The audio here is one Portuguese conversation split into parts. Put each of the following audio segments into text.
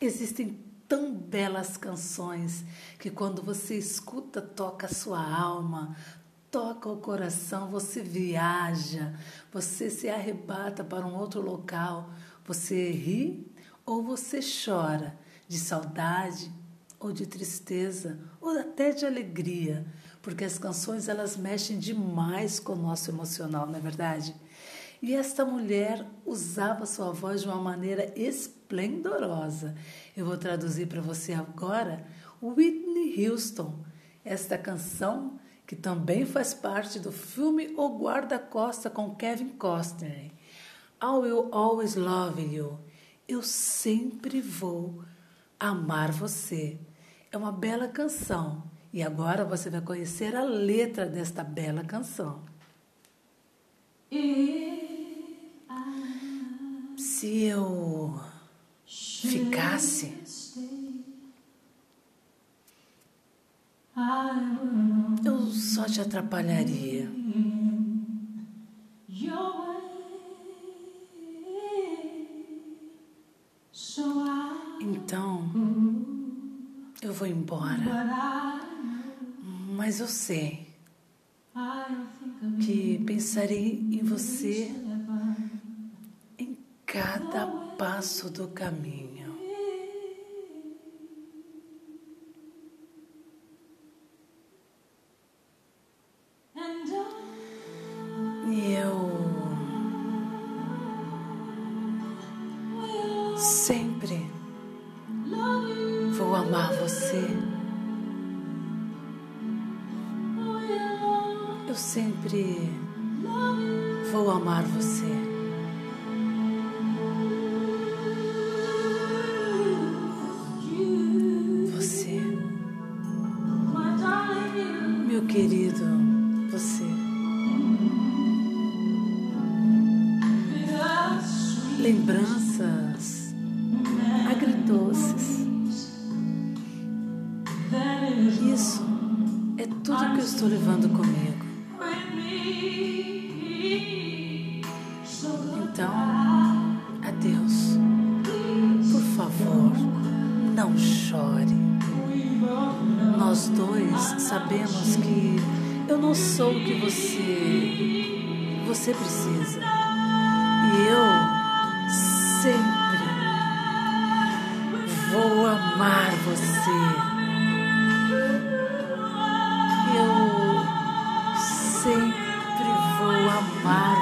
Existem tão belas canções que quando você escuta, toca a sua alma, toca o coração, você viaja, você se arrebata para um outro local, você ri ou você chora de saudade ou de tristeza ou até de alegria, porque as canções elas mexem demais com o nosso emocional, não é verdade? E esta mulher usava sua voz de uma maneira esplendorosa. Eu vou traduzir para você agora Whitney Houston, esta canção que também faz parte do filme O Guarda-Costa com Kevin Costner. I will always love you. Eu sempre vou amar você. É uma bela canção e agora você vai conhecer a letra desta bela canção. Se eu ficasse, eu só te atrapalharia. Então, eu vou embora. Mas eu sei que pensarei em você cada passo do caminho. E eu sempre vou amar você. Eu sempre vou amar você. Querido, você. Lembranças agridoces. Isso é tudo que eu estou levando comigo. Então, adeus. Por favor, não chore. Nós dois sabemos que eu não sou o que você você precisa. E eu sempre vou amar você. Eu sempre vou amar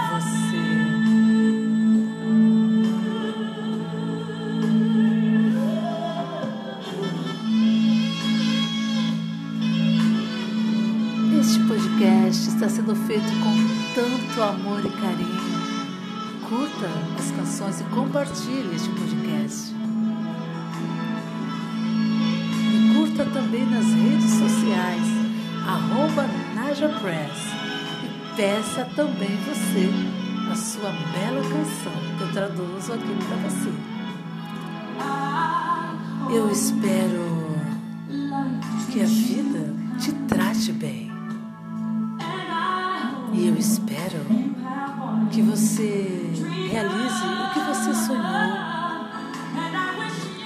podcast está sendo feito com tanto amor e carinho. Curta as canções e compartilhe este podcast. Me curta também nas redes sociais, arroba Naja Press. E peça também você a sua bela canção que eu traduzo aqui para você. Eu espero que a vida você realize o que você sonhou.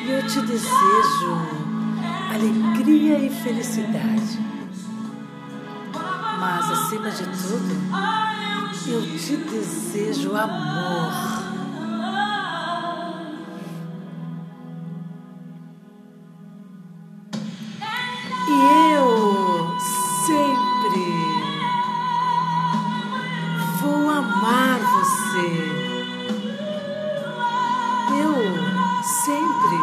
E eu te desejo alegria e felicidade. Mas, acima de tudo, eu te desejo amor. Sempre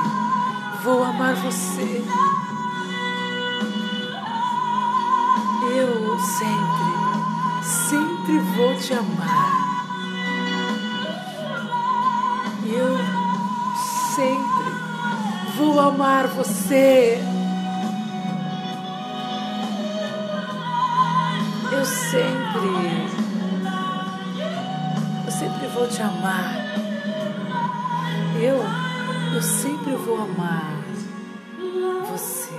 vou amar você. Eu sempre, sempre vou te amar. Eu sempre vou amar você. Eu sempre, eu sempre vou te amar. Eu, eu sempre vou amar você.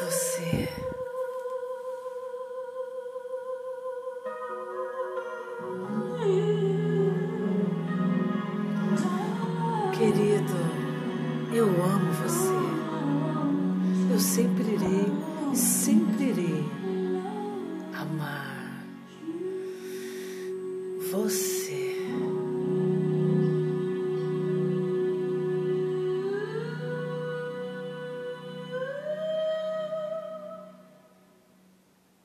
Você. Querido, eu amo você. Eu sempre irei e sempre irei amar você.